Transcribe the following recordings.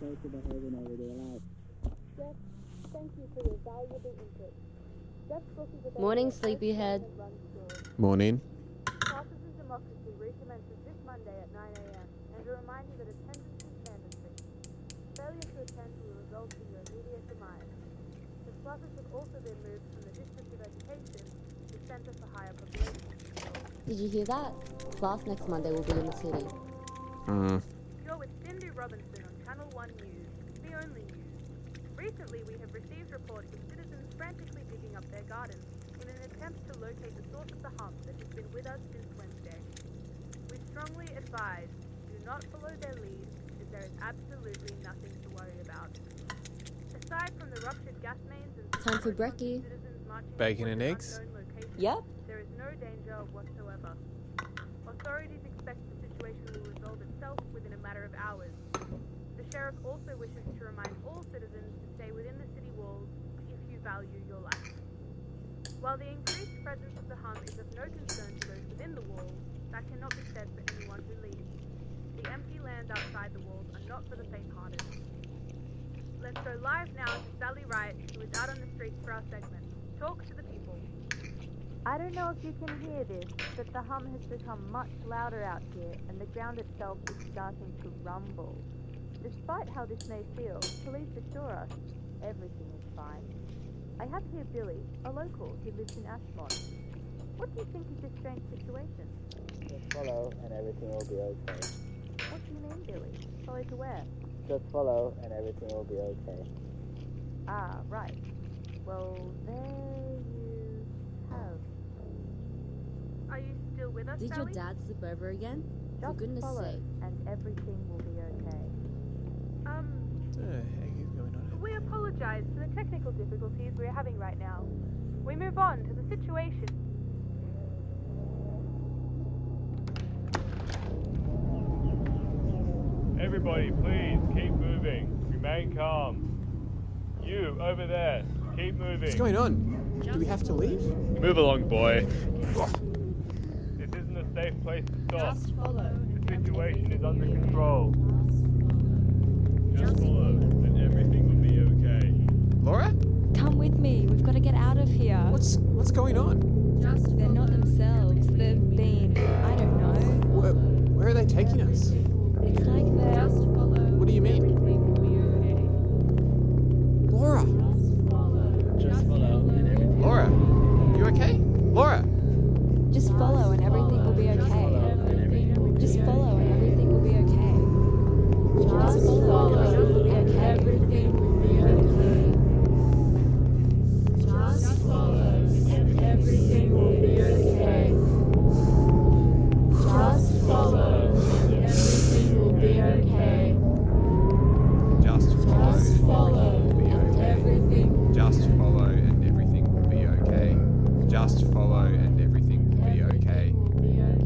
social behaviour now really allowed. Jeff, thank you for your valuable input. Jeff's book is available Morning, sleepyhead. Ocean and Run stores. Morning. Classes in Democracy recommences this Monday at 9 a.m. and a reminder that attendance is mandatory. Failure to attend will result in your immediate demise. The classes have also been moved from the District of Education to Centre for Higher Population Did you hear that? Class next Monday will be in the city. Uh, You're with Cindy Robinson on Channel 1 News, the only news. Recently, we have received reports of citizens frantically digging up their gardens in an attempt to locate the source of the hump that has been with us since Wednesday. We strongly advise do not follow their lead, as there is absolutely nothing to worry about. Aside from the ruptured gas mains and Time for brekkie. Bacon and eggs? Yep. there is no danger whatsoever. Authorities expect the situation will resolve itself within a matter of hours. The sheriff also wishes to remind all citizens to stay within the city walls if you value your life. While the increased presence of the hum is of no concern to those within the walls, that cannot be said for anyone who leaves. The empty lands outside the walls are not for the faint-hearted. Let's go live now to Sally Wright, who is out on the streets for our segment. Talk to the people. I don't know if you can hear this, but the hum has become much louder out here, and the ground itself is starting to rumble. Despite how this may feel, police assure us everything is fine. I have here Billy, a local who lives in Ashmont. What do you think of this strange situation? Just follow and everything will be okay. What do you mean, Billy? Follow to where? Just follow and everything will be okay. Ah, right. Well, there Did your Sally? dad slip over again? For goodness follow, sake. and everything will be okay. Um, what the heck is going on? we apologize for the technical difficulties we're having right now. We move on to the situation. Everybody, please keep moving. Remain calm. You over there, keep moving. What's going on? Do we have to leave? Move along, boy. This a safe place to stop. follow. The situation is under control. Just follow, and everything will be okay. Laura? Come with me. We've got to get out of here. What's what's going on? Just They're not themselves. They've been. I don't know. Where, where are they taking us? It's like they're. What do you mean?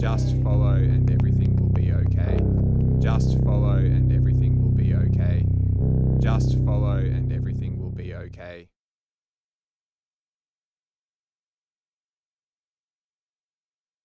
Just follow and everything will be okay. Just follow and everything will be okay. Just follow and everything will be okay.